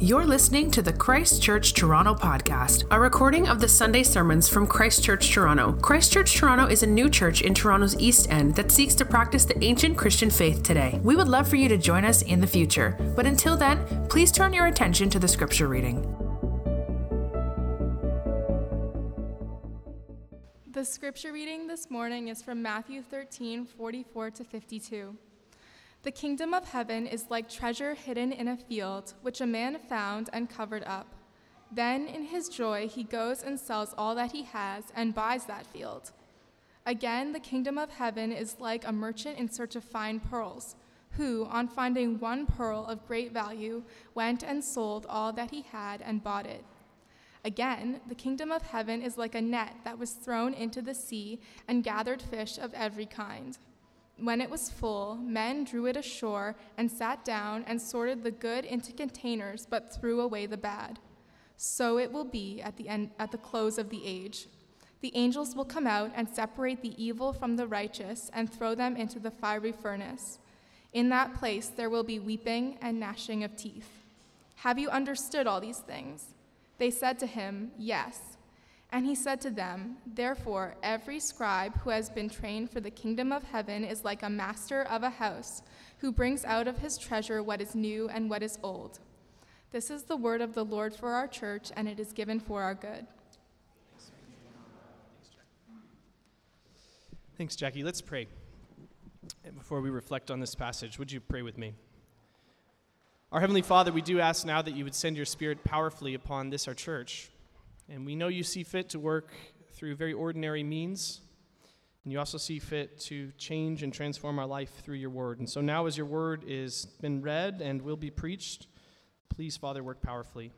You're listening to the Christ Church Toronto podcast, a recording of the Sunday sermons from Christ Church Toronto. Christ Church Toronto is a new church in Toronto's East End that seeks to practice the ancient Christian faith today. We would love for you to join us in the future, but until then, please turn your attention to the scripture reading. The scripture reading this morning is from Matthew 13 44 to 52. The kingdom of heaven is like treasure hidden in a field, which a man found and covered up. Then, in his joy, he goes and sells all that he has and buys that field. Again, the kingdom of heaven is like a merchant in search of fine pearls, who, on finding one pearl of great value, went and sold all that he had and bought it. Again, the kingdom of heaven is like a net that was thrown into the sea and gathered fish of every kind. When it was full, men drew it ashore and sat down and sorted the good into containers, but threw away the bad. So it will be at the, end, at the close of the age. The angels will come out and separate the evil from the righteous and throw them into the fiery furnace. In that place there will be weeping and gnashing of teeth. Have you understood all these things? They said to him, Yes. And he said to them, Therefore, every scribe who has been trained for the kingdom of heaven is like a master of a house, who brings out of his treasure what is new and what is old. This is the word of the Lord for our church, and it is given for our good. Thanks, Jackie. Let's pray. Before we reflect on this passage, would you pray with me? Our Heavenly Father, we do ask now that you would send your Spirit powerfully upon this, our church. And we know you see fit to work through very ordinary means. And you also see fit to change and transform our life through your word. And so now, as your word is been read and will be preached, please, Father, work powerfully.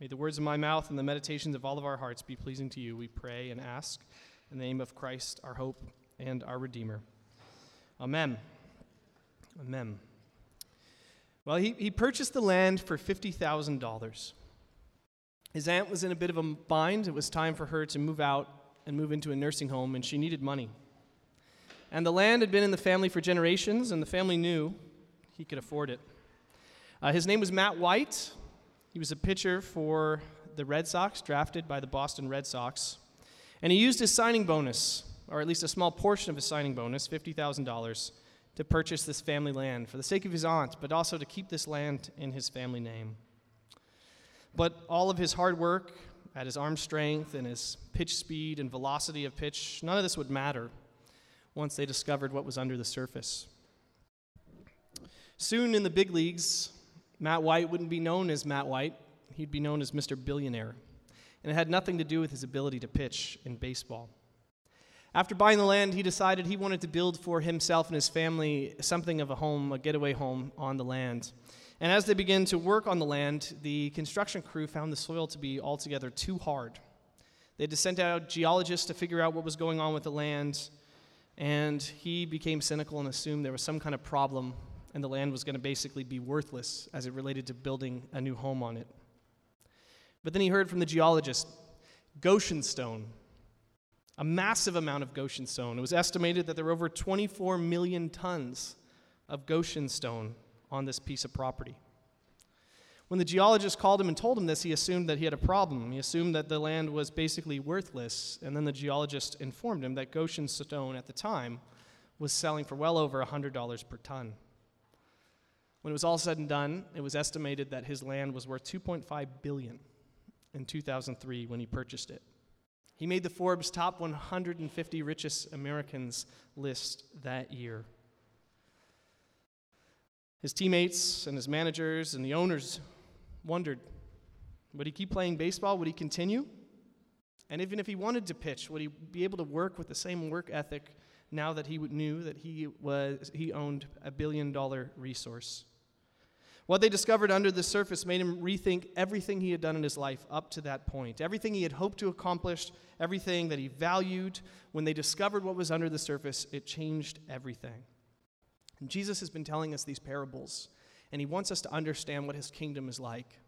May the words of my mouth and the meditations of all of our hearts be pleasing to you, we pray and ask. In the name of Christ, our hope and our Redeemer. Amen. Amen. Well, he, he purchased the land for $50,000. His aunt was in a bit of a bind. It was time for her to move out and move into a nursing home, and she needed money. And the land had been in the family for generations, and the family knew he could afford it. Uh, his name was Matt White. He was a pitcher for the Red Sox, drafted by the Boston Red Sox. And he used his signing bonus, or at least a small portion of his signing bonus, $50,000, to purchase this family land for the sake of his aunt, but also to keep this land in his family name. But all of his hard work at his arm strength and his pitch speed and velocity of pitch, none of this would matter once they discovered what was under the surface. Soon in the big leagues, Matt White wouldn't be known as Matt White, he'd be known as Mr. Billionaire. And it had nothing to do with his ability to pitch in baseball. After buying the land, he decided he wanted to build for himself and his family something of a home, a getaway home on the land. And as they began to work on the land, the construction crew found the soil to be altogether too hard. They had to send out geologists to figure out what was going on with the land, and he became cynical and assumed there was some kind of problem, and the land was going to basically be worthless as it related to building a new home on it. But then he heard from the geologist Goshen stone, a massive amount of Goshen stone. It was estimated that there were over 24 million tons of Goshen stone on this piece of property. When the geologist called him and told him this, he assumed that he had a problem. He assumed that the land was basically worthless, and then the geologist informed him that Goshen stone at the time was selling for well over $100 per ton. When it was all said and done, it was estimated that his land was worth 2.5 billion in 2003 when he purchased it. He made the Forbes top 150 richest Americans list that year. His teammates and his managers and the owners wondered would he keep playing baseball? Would he continue? And even if he wanted to pitch, would he be able to work with the same work ethic now that he knew that he, was, he owned a billion dollar resource? What they discovered under the surface made him rethink everything he had done in his life up to that point. Everything he had hoped to accomplish, everything that he valued. When they discovered what was under the surface, it changed everything. And Jesus has been telling us these parables, and he wants us to understand what his kingdom is like.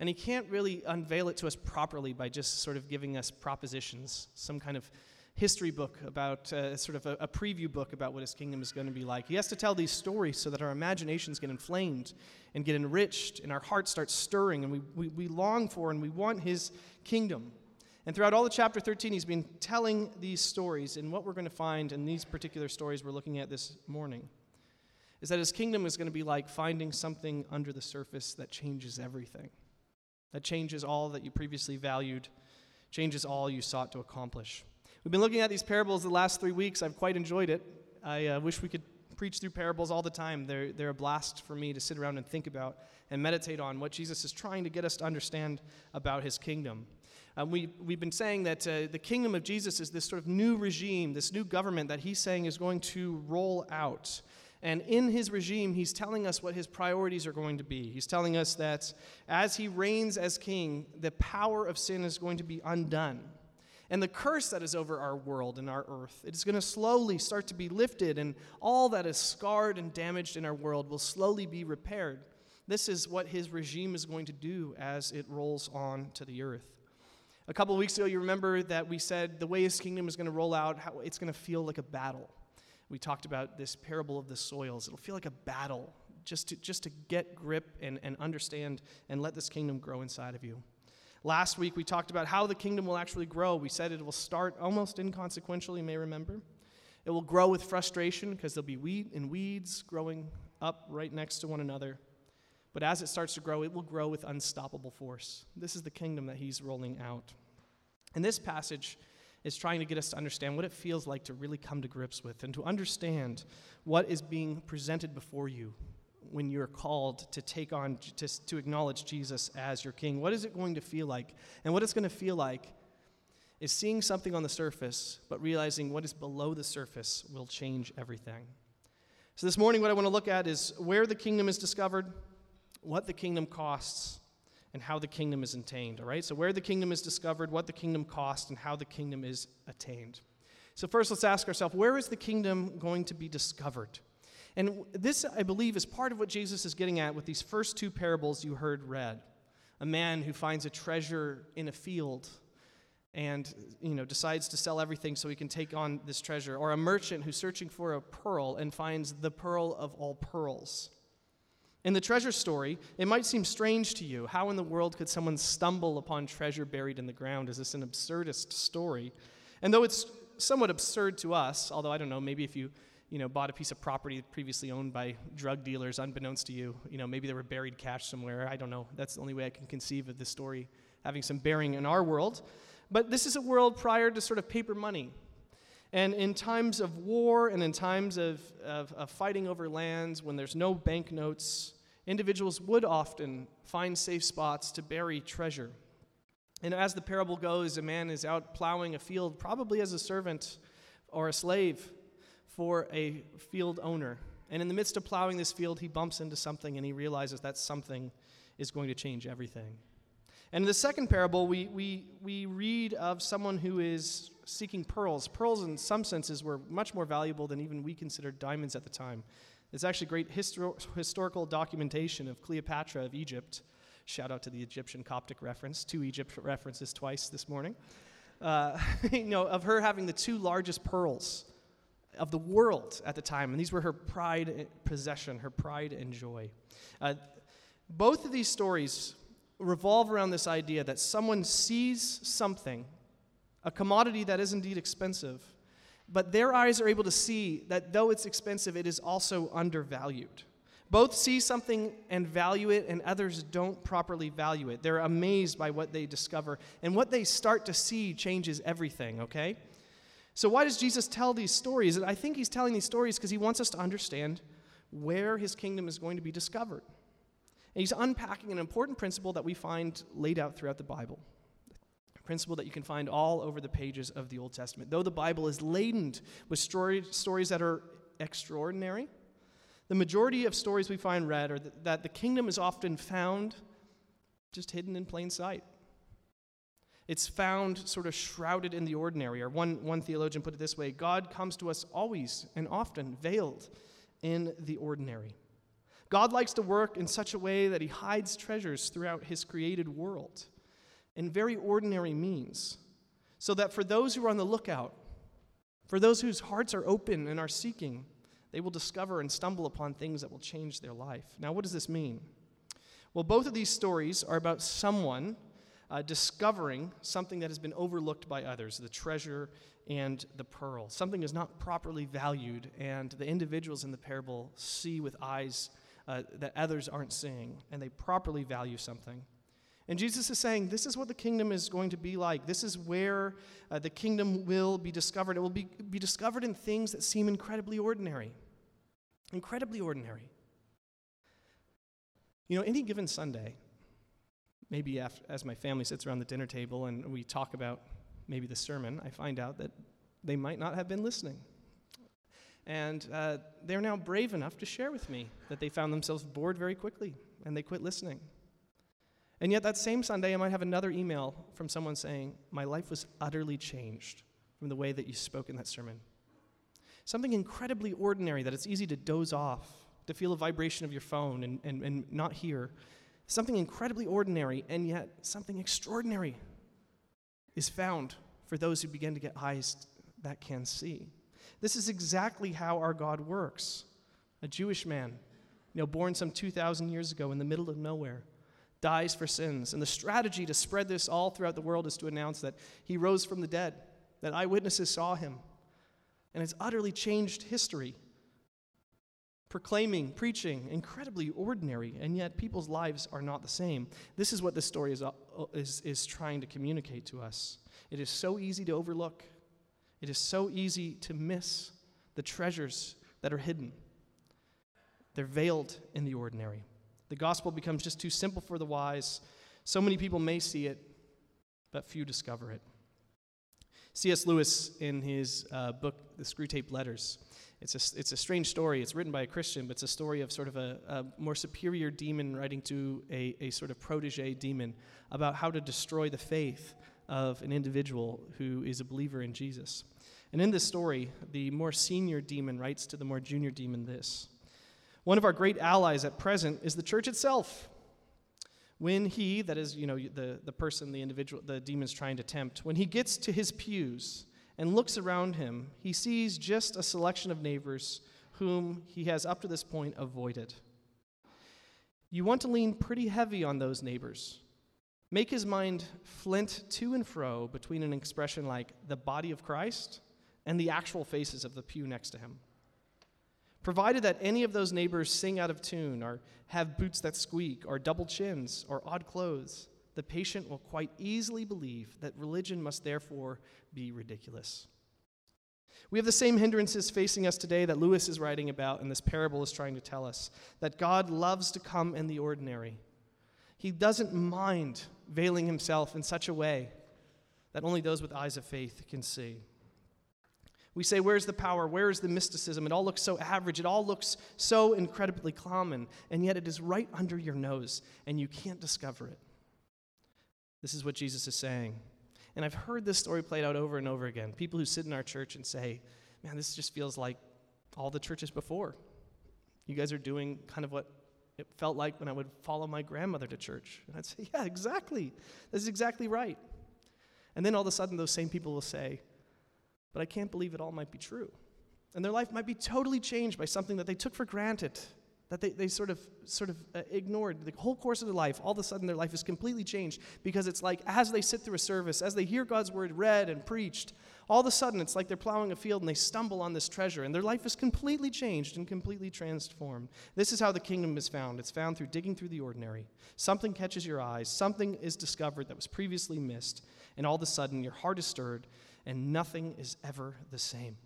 And he can't really unveil it to us properly by just sort of giving us propositions, some kind of history book about uh, sort of a, a, preview book about what his kingdom is going to be like. He has to tell these stories so that our imaginations get inflamed and get enriched and our hearts start stirring and we, we, we long for and we want his kingdom. And throughout all of chapter 13, he's been telling these stories. And what we're going to find in these particular stories we're looking at this morning is that his kingdom is going to be like finding something under the surface that changes everything, that changes all that you previously valued, changes all you sought to accomplish. We've been looking at these parables the last three weeks. I've quite enjoyed it. I uh, wish we could preach through parables all the time. They're, they're a blast for me to sit around and think about and meditate on what Jesus is trying to get us to understand about his kingdom. Um, we, we've been saying that uh, the kingdom of Jesus is this sort of new regime, this new government that he's saying is going to roll out. And in his regime, he's telling us what his priorities are going to be. He's telling us that as he reigns as king, the power of sin is going to be undone and the curse that is over our world and our earth. It is going to slowly start to be lifted, and all that is scarred and damaged in our world will slowly be repaired. This is what his regime is going to do as it rolls on to the earth. A couple of weeks ago, you remember that we said the way his kingdom is going to roll out, how it's going to feel like a battle. We talked about this parable of the soils. It'll feel like a battle just to, just to get grip and, and understand and let this kingdom grow inside of you. Last week, we talked about how the kingdom will actually grow. We said it will start almost inconsequential, you may remember. It will grow with frustration because there'll be wheat and weeds growing up right next to one another. But as it starts to grow, it will grow with unstoppable force. This is the kingdom that he's rolling out. And this passage is trying to get us to understand what it feels like to really come to grips with and to understand what is being presented before you when you're called to take on, to, to acknowledge Jesus as your king? What is it going to feel like? And what it's going to feel like is seeing something on the surface, but realizing what is below the surface will change everything. So, this morning, what I want to look at is where the kingdom is discovered, what the kingdom costs, and how the kingdom is attained. All right? So, where the kingdom is discovered, what the kingdom costs, and how the kingdom is attained. So, first, let's ask ourselves where is the kingdom going to be discovered? And this, I believe, is part of what Jesus is getting at with these first two parables you heard read. A man who finds a treasure in a field and you know decides to sell everything so he can take on this treasure or a merchant who's searching for a pearl and finds the pearl of all pearls in the treasure story it might seem strange to you how in the world could someone stumble upon treasure buried in the ground is this an absurdist story and though it's somewhat absurd to us although i don't know maybe if you you know, bought a piece of property previously owned by drug dealers, unbeknownst to you. You know, maybe there were buried cash somewhere. I don't know. That's the only way I can conceive of this story having some bearing in our world. But this is a world prior to sort of paper money. And in times of war and in times of, of, of fighting over lands, when there's no banknotes, individuals would often find safe spots to bury treasure. And as the parable goes, a man is out plowing a field, probably as a servant or a slave for a field owner. And in the midst of plowing this field, he bumps into something and he realizes that something is going to change everything. And in the second parable, we, we, we read of someone who is seeking pearls. Pearls, in some senses, were much more valuable than even we considered diamonds at the time. There's actually great histor- historical documentation of Cleopatra of Egypt. Shout out to the Egyptian Coptic reference, two Egypt references twice this morning. Uh, you know, of her having the two largest pearls of the world at the time. And these were her pride possession, her pride and joy. Uh, both of these stories revolve around this idea that someone sees something, a commodity that is indeed expensive, but their eyes are able to see that though it's expensive, it is also undervalued. Both see something and value it, and others don't properly value it. They're amazed by what they discover, and what they start to see changes everything, okay? So, why does Jesus tell these stories? And I think he's telling these stories because he wants us to understand where his kingdom is going to be discovered. And he's unpacking an important principle that we find laid out throughout the Bible. Principle that you can find all over the pages of the Old Testament. Though the Bible is laden with story, stories that are extraordinary, the majority of stories we find read are that the kingdom is often found just hidden in plain sight. It's found sort of shrouded in the ordinary. Or one, one theologian put it this way God comes to us always and often veiled in the ordinary. God likes to work in such a way that he hides treasures throughout his created world in very ordinary means, so that for those who are on the lookout, For those whose hearts are open and are seeking, they will discover and stumble upon things that will change their life. Now, what does this mean? Well, both of these stories are about someone uh, discovering something that has been overlooked by others the treasure and the pearl. Something is not properly valued, and the individuals in the parable see with eyes uh, that others aren't seeing, and they properly value something. And Jesus is saying, This is what the kingdom is going to be like. This is where uh, the kingdom will be discovered. It will be, be discovered in things that seem incredibly ordinary. Incredibly ordinary. You know, any given Sunday, maybe after, as my family sits around the dinner table and we talk about maybe the sermon, I find out that they might not have been listening. And uh, they're now brave enough to share with me that they found themselves bored very quickly and they quit listening. And yet, that same Sunday, I might have another email from someone saying, My life was utterly changed from the way that you spoke in that sermon. Something incredibly ordinary that it's easy to doze off, to feel a vibration of your phone and, and, and not hear. Something incredibly ordinary, and yet something extraordinary is found for those who begin to get eyes that can see. This is exactly how our God works. A Jewish man, you know, born some 2,000 years ago in the middle of nowhere, dies for sins. And the strategy to spread this all throughout the world is to announce that he rose from the dead, that eyewitnesses saw him. And it's utterly changed history. Proclaiming, preaching, incredibly ordinary, and yet people's lives are not the same. This is what this story is, uh, is, is trying to communicate to us. It is so easy to overlook, it is so easy to miss the treasures that are hidden. They're veiled in the ordinary. The gospel becomes just too simple for the wise. So many people may see it, but few discover it. C.S. Lewis, in his uh, book, The Screwtape Letters, it's a, it's a strange story. It's written by a Christian, but it's a story of sort of a, a more superior demon writing to a, a sort of protege demon about how to destroy the faith of an individual who is a believer in Jesus. And in this story, the more senior demon writes to the more junior demon this One of our great allies at present is the church itself. When he, that is, you know, the, the person, the individual, the demon's trying to tempt, when he gets to his pews and looks around him, he sees just a selection of neighbors whom he has up to this point avoided. You want to lean pretty heavy on those neighbors make his mind flint to and fro between an expression like the body of Christ and the actual faces of the pew next to him. Provided that any of those neighbors sing out of tune, or have boots that squeak, or double chins, or odd clothes, the patient will quite easily believe that religion must therefore be ridiculous. We have the same hindrances facing us today that Lewis is writing about, and this parable is trying to tell us that God loves to come in the ordinary. He doesn't mind veiling himself in such a way that only those with eyes of faith can see. We say, Where's the power? Where is the mysticism? It all looks so average. It all looks so incredibly common. And yet it is right under your nose, and you can't discover it. This is what Jesus is saying. And I've heard this story played out over and over again. People who sit in our church and say, Man, this just feels like all the churches before. You guys are doing kind of what it felt like when I would follow my grandmother to church. And I'd say, Yeah, exactly. That's exactly right. And then all of a sudden, those same people will say, But I can't believe it all might be true. And their life might be totally changed by something that they took for granted, that they, they sort of, sort of uh, ignored the whole course of their life. All of a sudden, their life is completely changed because it's like as they sit through a service, as they hear God's word read and preached, all of a sudden it's like they're plowing a field and they stumble on this treasure and their life is completely changed and completely transformed. This is how the kingdom is found it's found through digging through the ordinary. Something catches your eyes, something is discovered that was previously missed, and all of a sudden your heart is stirred and nothing is ever the same.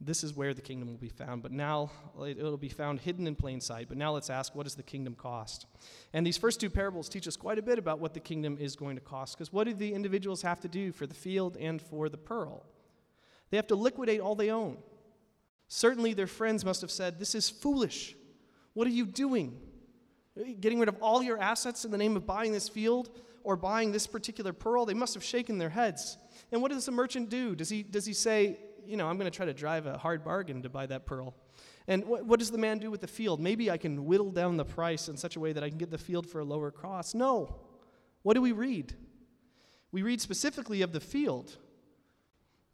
This is where the kingdom will be found, but now it'll be found hidden in plain sight. But now let's ask, what does the kingdom cost? And these first two parables teach us quite a bit about what the kingdom is going to cost, because what do the individuals have to do for the field and for the pearl? They have to liquidate all they own. Certainly, their friends must have said, This is foolish. What are you doing? Getting rid of all your assets in the name of buying this field or buying this particular pearl? They must have shaken their heads. And what does the merchant do? Does he, does he say, you know, I'm going to try to drive a hard bargain to buy that pearl. And what, what does the man do with the field? Maybe I can whittle down the price in such a way that I can get the field for a lower cost. No. What do we read? We read specifically of the field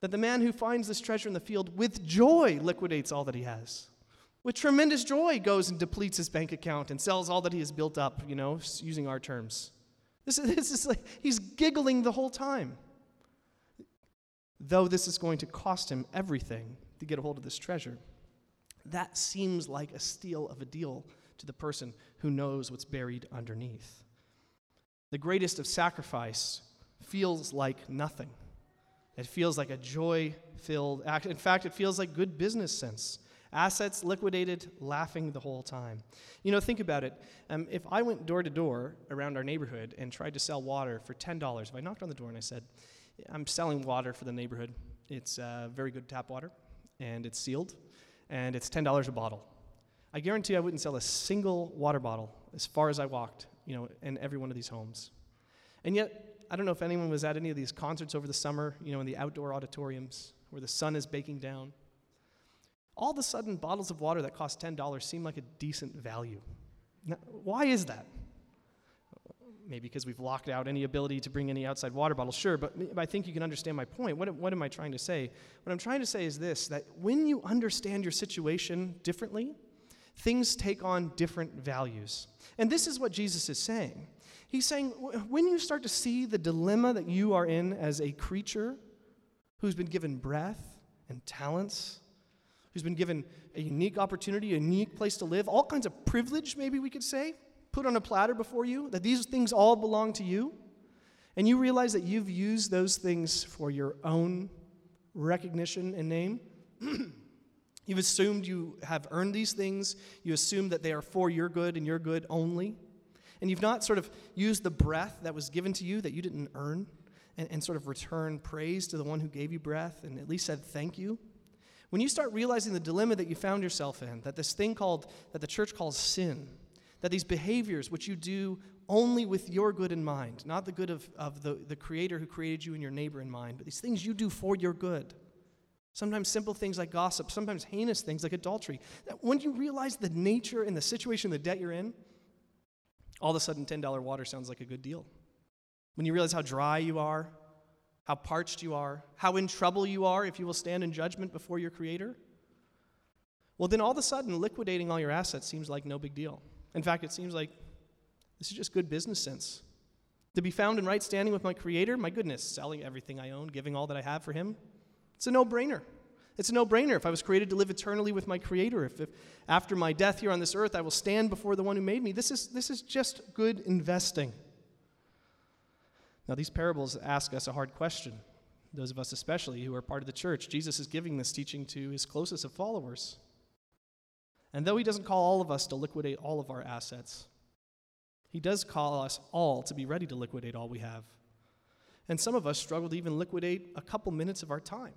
that the man who finds this treasure in the field with joy liquidates all that he has. With tremendous joy goes and depletes his bank account and sells all that he has built up, you know, using our terms. This is, this is like he's giggling the whole time. Though this is going to cost him everything to get a hold of this treasure. That seems like a steal of a deal to the person who knows what's buried underneath. The greatest of sacrifice feels like nothing. It feels like a joy filled act. In fact, it feels like good business sense. Assets liquidated, laughing the whole time. You know, think about it. Um, if I went door to door around our neighborhood and tried to sell water for $10, if I knocked on the door and I said, I'm selling water for the neighborhood, it's uh, very good tap water, and it's sealed, and it's $10 a bottle. I guarantee I wouldn't sell a single water bottle as far as I walked, you know, in every one of these homes. And yet, I don't know if anyone was at any of these concerts over the summer, you know, in the outdoor auditoriums where the sun is baking down. All of a sudden, bottles of water that cost $10 seem like a decent value. Now, why is that? Maybe because we've locked out any ability to bring any outside water bottles, sure, but I think you can understand my point. What, what am I trying to say? What I'm trying to say is this that when you understand your situation differently, things take on different values. And this is what Jesus is saying. He's saying, when you start to see the dilemma that you are in as a creature who's been given breath and talents, who's been given a unique opportunity, a unique place to live, all kinds of privilege, maybe we could say, put on a platter before you, that these things all belong to you, and you realize that you've used those things for your own recognition and name. You've assumed you have earned these things. You assume that they are for your good and your good only and you've not sort of used the breath that was given to you that you didn't earn and, and sort of return praise to the one who gave you breath and at least said thank you, when you start realizing the dilemma that you found yourself in, that this thing called, that the church calls sin, that these behaviors which you do only with your good in mind, not the good of, of the, the creator who created you and your neighbor in mind, but these things you do for your good. Sometimes simple things like gossip, sometimes heinous things like adultery. That when you realize the nature and the situation, the debt you're in, all of a sudden $10 water sounds like a good deal. When you realize how dry you are, how parched you are, how in trouble you are if you will stand in judgment before your Creator, well, then all of a sudden liquidating all your assets seems like no big deal. In fact, it seems like this is just good business sense. To be found in right standing with my Creator, my goodness, selling everything I own, giving all that I have for Him, it's a no brainer. It's a no brainer. If I was created to live eternally with my Creator, if, if, after my death here on this earth I will stand before the one who made me, this is, this is just good investing. Now, these parables ask us a hard question, those of us especially who are part of the church. Jesus is giving this teaching to his closest of followers. And though he doesn't call all of us to liquidate all of our assets, he does call us all to be ready to liquidate all we have. And some of us struggle to even liquidate a couple minutes of our time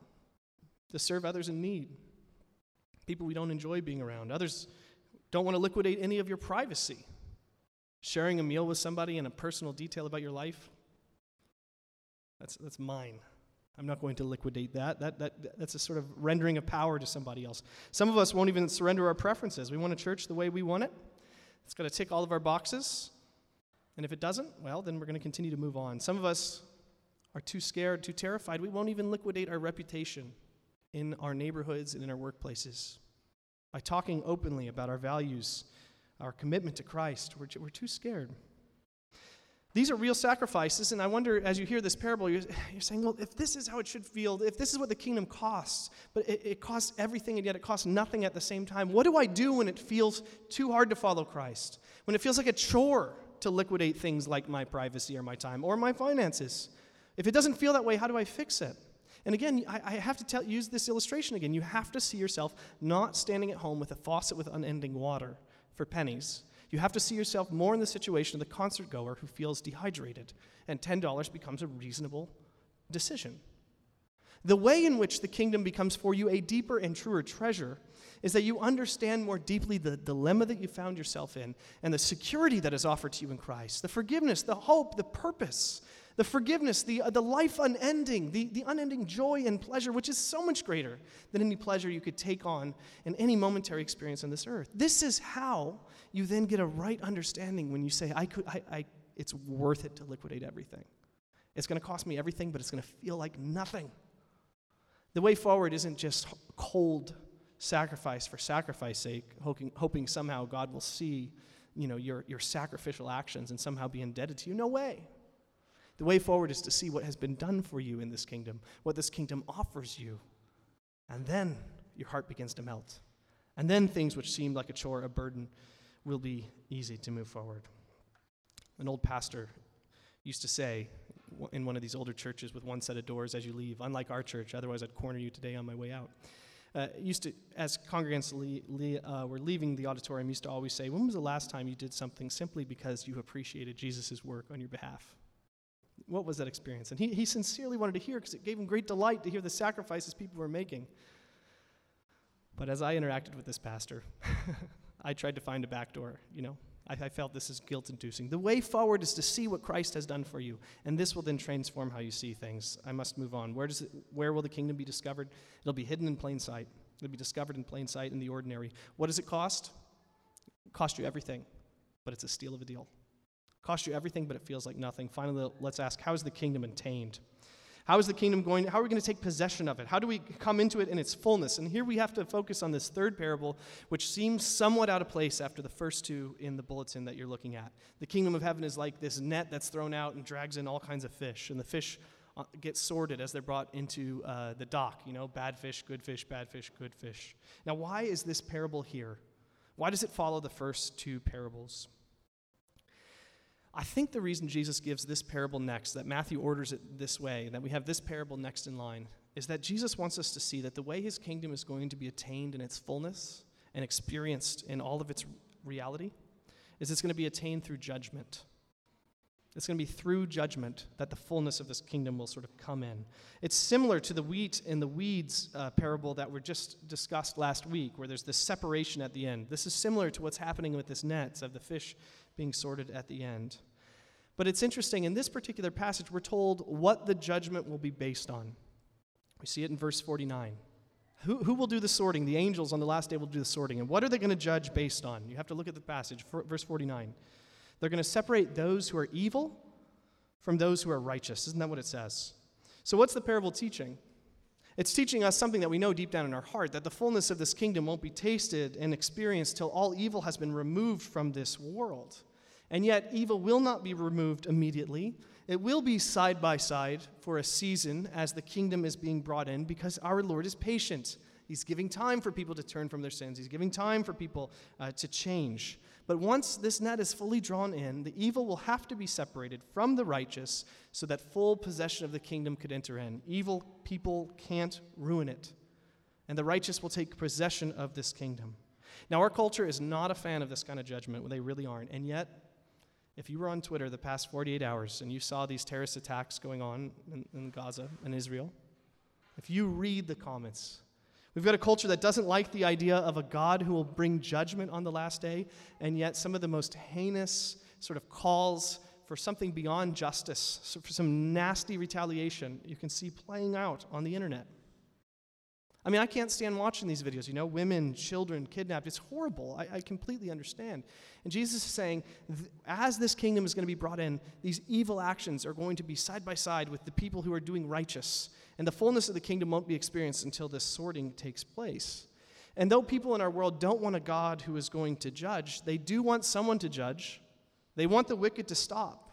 to serve others in need, people we don't enjoy being around. Others don't want to liquidate any of your privacy. Sharing a meal with somebody and a personal detail about your life, that's, that's mine. I'm not going to liquidate that. That, that. That's a sort of rendering of power to somebody else. Some of us won't even surrender our preferences. We want a church the way we want it. It's got to tick all of our boxes. And if it doesn't, well, then we're going to continue to move on. Some of us are too scared, too terrified. We won't even liquidate our reputation in our neighborhoods and in our workplaces. By talking openly about our values, our commitment to Christ, we're, we're too scared. These are real sacrifices, and I wonder as you hear this parable, you're, you're, saying, well, if this is how it should feel, if this is what the kingdom costs, but it, it costs everything and yet it costs nothing at the same time, what do I do when it feels too hard to follow Christ? When it feels like a chore to liquidate things like my privacy or my time or my finances? If it doesn't feel that way, how do I fix it? And again, I, I have to tell, use this illustration again. You have to see yourself not standing at home with a faucet with unending water for pennies. You have to see yourself more in the situation of the concert goer who feels dehydrated, and $10 becomes a reasonable decision. The way in which the kingdom becomes for you a deeper and truer treasure is that you understand more deeply the dilemma that you found yourself in and the security that is offered to you in Christ, the forgiveness, the hope, the purpose the forgiveness, the, uh, the life unending, the, the unending joy and pleasure, which is so much greater than any pleasure you could take on in any momentary experience on this earth. This is how you then get a right understanding when you say, I could, I, I, it's worth it to liquidate everything. It's going to cost me everything, but it's going to feel like nothing. The way forward isn't just cold sacrifice for sacrifice sake, hoping, hoping somehow God will see you know, your, your sacrificial actions and somehow be indebted to you. No way. The way forward is to see what has been done for you in this kingdom, what this kingdom offers you. And then your heart begins to melt. And then things which seemed like a chore, a burden, will be easy to move forward. An old pastor used to say in one of these older churches with one set of doors as you leave, unlike our church, otherwise I'd corner you today on my way out. Uh, used to, as congregants le- uh, were leaving the auditorium, used to always say, When was the last time you did something simply because you appreciated Jesus' work on your behalf? What was that experience? And he, he sincerely wanted to hear because it gave him great delight to hear the sacrifices people were making. But as I interacted with this pastor, I tried to find a back door, you know. I, I felt this is guilt inducing. The way forward is to see what Christ has done for you, and this will then transform how you see things. I must move on. Where, does it, where will the kingdom be discovered? It'll be hidden in plain sight. It'll be discovered in plain sight in the ordinary. What does it cost? It cost you everything, but it's a steal of a deal. Cost you everything, but it feels like nothing. Finally, let's ask how is the kingdom attained? How is the kingdom going? How are we going to take possession of it? How do we come into it in its fullness? And here we have to focus on this third parable, which seems somewhat out of place after the first two in the bulletin that you're looking at. The kingdom of heaven is like this net that's thrown out and drags in all kinds of fish, and the fish uh, get sorted as they're brought into uh, the dock. You know, bad fish, good fish, bad fish, good fish. Now, why is this parable here? Why does it follow the first two parables? I think the reason Jesus gives this parable next, that Matthew orders it this way, that we have this parable next in line, is that Jesus wants us to see that the way his kingdom is going to be attained in its fullness and experienced in all of its reality is it's going to be attained through judgment. It's going to be through judgment that the fullness of this kingdom will sort of come in. It's similar to the wheat and the weeds uh, parable that were just discussed last week, where there's this separation at the end. This is similar to what's happening with this nets of the fish being sorted at the end. But it's interesting, in this particular passage, we're told what the judgment will be based on. We see it in verse 49. Who, who will do the sorting? The angels on the last day will do the sorting. And what are they going to judge based on? You have to look at the passage, verse 49. They're going to separate those who are evil from those who are righteous. Isn't that what it says? So, what's the parable teaching? It's teaching us something that we know deep down in our heart that the fullness of this kingdom won't be tasted and experienced till all evil has been removed from this world. And yet, evil will not be removed immediately. It will be side by side for a season as the kingdom is being brought in because our Lord is patient. He's giving time for people to turn from their sins, He's giving time for people uh, to change. But once this net is fully drawn in, the evil will have to be separated from the righteous so that full possession of the kingdom could enter in. Evil people can't ruin it, and the righteous will take possession of this kingdom. Now, our culture is not a fan of this kind of judgment, they really aren't. And yet, if you were on Twitter the past 48 hours and you saw these terrorist attacks going on in, in Gaza and Israel, if you read the comments, We've got a culture that doesn't like the idea of a God who will bring judgment on the last day, and yet some of the most heinous sort of calls for something beyond justice, for some nasty retaliation, you can see playing out on the internet. I mean, I can't stand watching these videos, you know, women, children kidnapped. It's horrible. I, I completely understand. And Jesus is saying, as this kingdom is going to be brought in, these evil actions are going to be side by side with the people who are doing righteous. And the fullness of the kingdom won't be experienced until this sorting takes place. And though people in our world don't want a God who is going to judge, they do want someone to judge. They want the wicked to stop.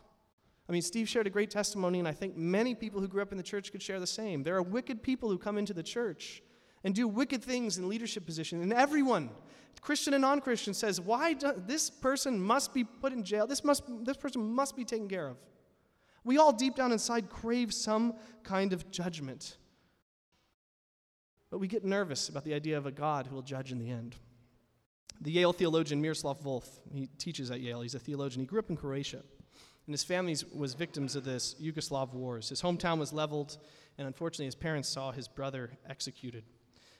I mean, Steve shared a great testimony, and I think many people who grew up in the church could share the same. There are wicked people who come into the church and do wicked things in leadership positions. And everyone, Christian and non-Christian, says, "Why do, this person must be put in jail? This must this person must be taken care of." We all deep down inside crave some kind of judgment. But we get nervous about the idea of a God who will judge in the end. The Yale theologian Miroslav Volf, he teaches at Yale, he's a theologian. He grew up in Croatia, and his family was victims of this Yugoslav wars. His hometown was leveled, and unfortunately, his parents saw his brother executed.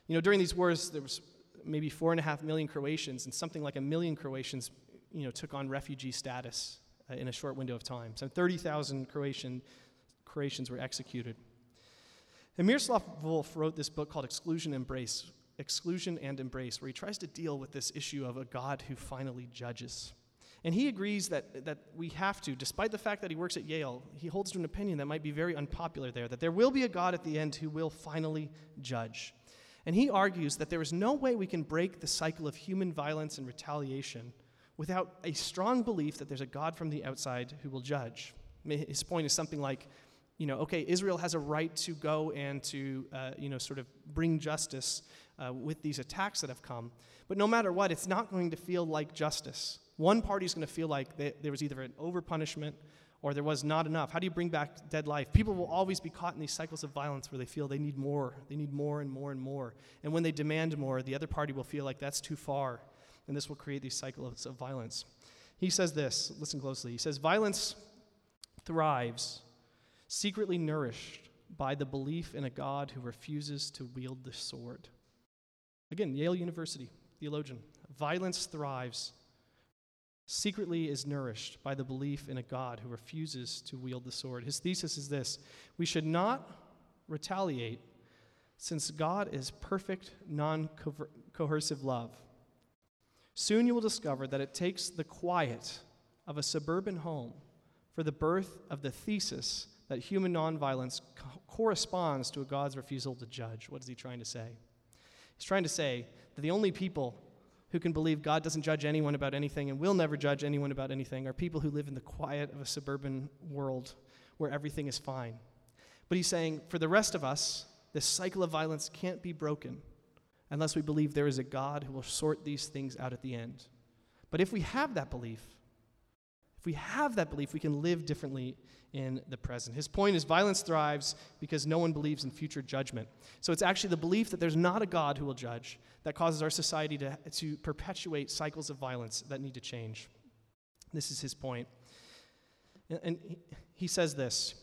You know, during these wars, there was maybe four and a half million Croatians, and something like a million Croatians, you know, took on refugee status uh, in a short window of time. So 30,000 Croatian, Croatians were executed. And Miroslav Volf wrote this book called Exclusion Embrace, Exclusion and Embrace, where he tries to deal with this issue of a God who finally judges. And he agrees that, that we have to, despite the fact that he works at Yale, he holds to an opinion that might be very unpopular there, that there will be a God at the end who will finally judge. And he argues that there is no way we can break the cycle of human violence and retaliation without a strong belief that there's a God from the outside who will judge. His point is something like, you know, okay, Israel has a right to go and to, uh, you know, sort of bring justice uh, with these attacks that have come. But no matter what, it's not going to feel like justice. One party is going to feel like they, there was either an overpunishment or there was not enough. How do you bring back dead life? People will always be caught in these cycles of violence where they feel they need more. They need more and more and more. And when they demand more, the other party will feel like that's too far. And this will create these cycles of violence. He says this, listen closely. He says, Violence thrives, secretly nourished by the belief in a God who refuses to wield the sword. Again, Yale University, theologian. Violence thrives, secretly is nourished by the belief in a God who refuses to wield the sword. His thesis is this we should not retaliate since God is perfect, non coercive love. Soon you will discover that it takes the quiet of a suburban home for the birth of the thesis that human nonviolence co- corresponds to a God's refusal to judge. What is he trying to say? He's trying to say that the only people who can believe God doesn't judge anyone about anything and will never judge anyone about anything are people who live in the quiet of a suburban world where everything is fine. But he's saying, for the rest of us, this cycle of violence can't be broken unless we believe there is a God who will sort these things out at the end. But if we have that belief, if we have that belief, we can live differently in the present. His point is violence thrives because no one believes in future judgment. So it's actually the belief that there's not a God who will judge that causes our society to, to perpetuate cycles of violence that need to change. This is his point. And, he, he says this.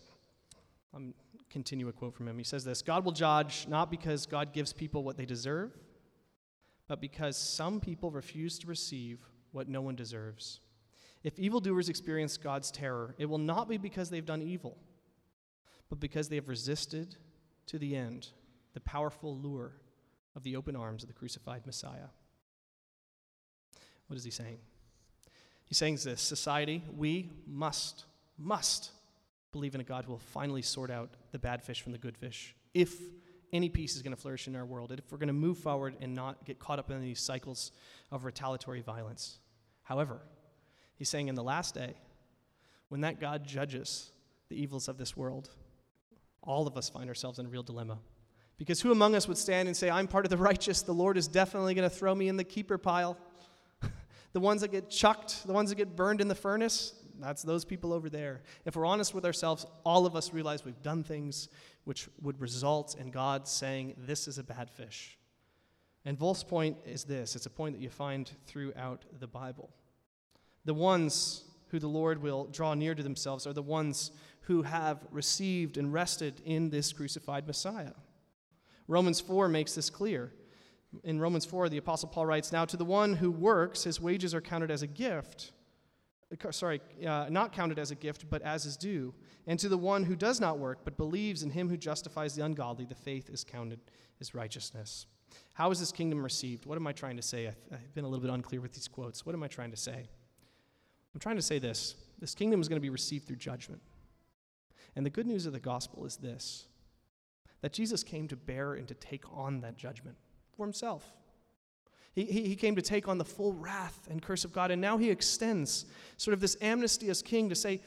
I'm continue a quote from him. He says this God will judge not because God gives people what they deserve, but because some people refuse to receive what no one deserves. If evildoers experience God's terror, it will not be because they've done evil, but because they have resisted to the end the powerful lure of the open arms of the crucified Messiah. What is he saying? He's saying this society, we must, must believe in a God who will finally sort out the bad fish from the good fish. If any peace is going to flourish in our world, if we're going to move forward and not get caught up in these cycles of retaliatory violence. However, He's saying in the last day, when that God judges the evils of this world, all of us find ourselves in a real dilemma. Because who among us would stand and say, I'm part of the righteous, the Lord is definitely going to throw me in the keeper pile? the ones that get chucked, the ones that get burned in the furnace, that's those people over there. If we're honest with ourselves, all of us realize we've done things which would result in God saying, This is a bad fish. And Volf's point is this it's a point that you find throughout the Bible. The ones who the Lord will draw near to themselves are the ones who have received and rested in this crucified Messiah. Romans 4 makes this clear. In Romans 4, the Apostle Paul writes Now to the one who works, his wages are counted as a gift. Uh, sorry, uh, not counted as a gift, but as is due. And to the one who does not work, but believes in him who justifies the ungodly, the faith is counted as righteousness. How is this kingdom received? What am I trying to say? I've been a little bit unclear with these quotes. What am I trying to say? I'm trying to say this this kingdom is going to be received through judgment. And the good news of the gospel is this that Jesus came to bear and to take on that judgment for himself. He, he, he, came to take on the full wrath and curse of God, and now he extends sort of this amnesty as king to say,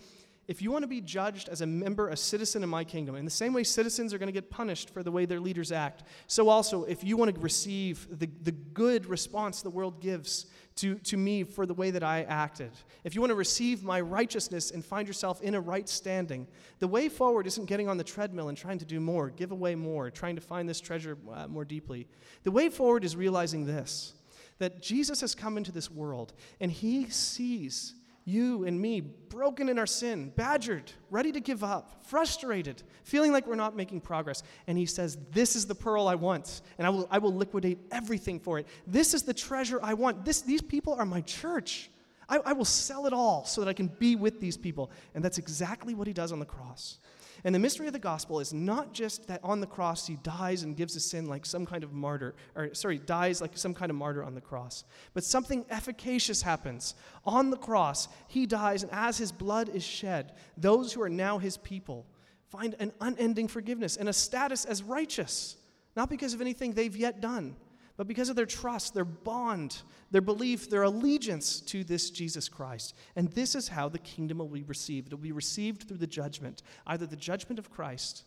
if you want to be judged as a member, a citizen in my kingdom, in the same way citizens are going to get punished for the way their leaders act, so also if you want to receive the, the good response the world gives to, to me for the way that I acted, if you want to receive my righteousness and find yourself in a right standing, the way forward isn't getting on the treadmill and trying to do more, give away more, trying to find this treasure uh, more deeply. The way forward is realizing this that Jesus has come into this world and he sees you and me, broken in our sin, badgered, ready to give up, frustrated, feeling like we're not making progress. And he says, This is the pearl I want, and I will, I will liquidate everything for it. This is the treasure I want. This, these people are my church. I, I will sell it all so that I can be with these people. And that's exactly what he does on the cross. And the mystery of the gospel is not just that on the cross he dies and gives his sin like some kind of martyr, or sorry, dies like some kind of martyr on the cross, but something efficacious happens. On the cross, he dies, and as his blood is shed, those who are now his people find an unending forgiveness and a status as righteous, not because of anything they've yet done, but because of their trust, their bond, their belief, their allegiance to this Jesus Christ. And this is how the kingdom will be received. It will be received through the judgment, either the judgment of Christ,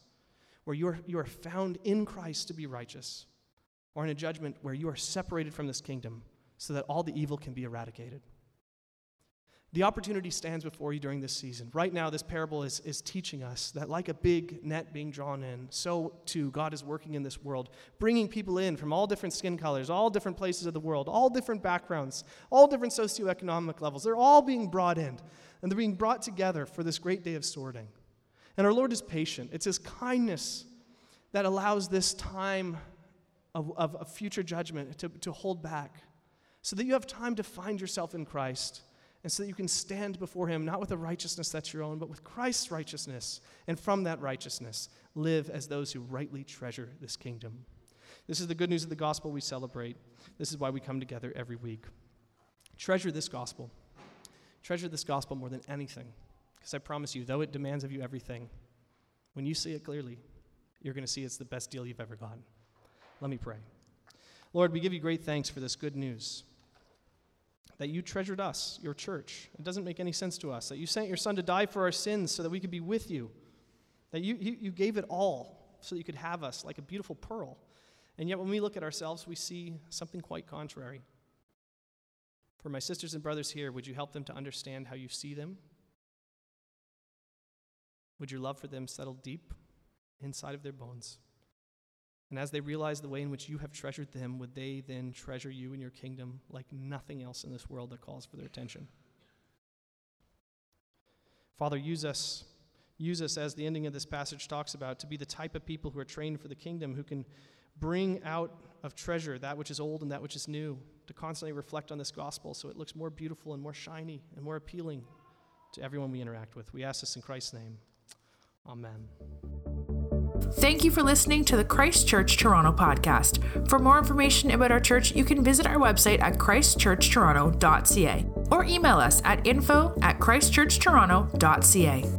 where you are, you are found in Christ to be righteous, or in a judgment where you are separated from this kingdom so that all the evil can be eradicated. The opportunity stands before you during this season. Right now, this parable is, is teaching us that, like a big net being drawn in, so too God is working in this world, bringing people in from all different skin colors, all different places of the world, all different backgrounds, all different socioeconomic levels. They're all being brought in, and they're being brought together for this great day of sorting. And our Lord is patient. It's His kindness that allows this time of, of, of future judgment to, to hold back so that you have time to find yourself in Christ and so that you can stand before Him not with a righteousness that's your own, but with Christ's righteousness, and from that righteousness, live as those who rightly treasure this kingdom. This is the good news of the gospel we celebrate. This is why we come together every week. Treasure this gospel. Treasure this gospel more than anything, because I promise you, though it demands of you everything, when you see it clearly, you're going to see it's the best deal you've ever gotten. Let me pray. Lord, we give you great thanks for this good news that you treasured us, your church. It doesn't make any sense to us. That you sent your son to die for our sins so that we could be with you. That you, you, you gave it all so that you could have us like a beautiful pearl. And yet, when we look at ourselves, we see something quite contrary. For my sisters and brothers here, would you help them to understand how you see them? Would your love for them settle deep inside of their bones? And as they realize the way in which you have treasured them, would they then treasure you and your kingdom like nothing else in this world that calls for their attention? Father, use us. Use us, as the ending of this passage talks about, to be the type of people who are trained for the kingdom, who can bring out of treasure that which is old and that which is new, to constantly reflect on this gospel so it looks more beautiful and more shiny and more appealing to everyone we interact with. We ask this in Christ's name. Amen. Thank you for listening to the Christ Church Toronto podcast. For more information about our church, you can visit our website at christchurchtoronto.ca or email us at info at christchurchtoronto.ca.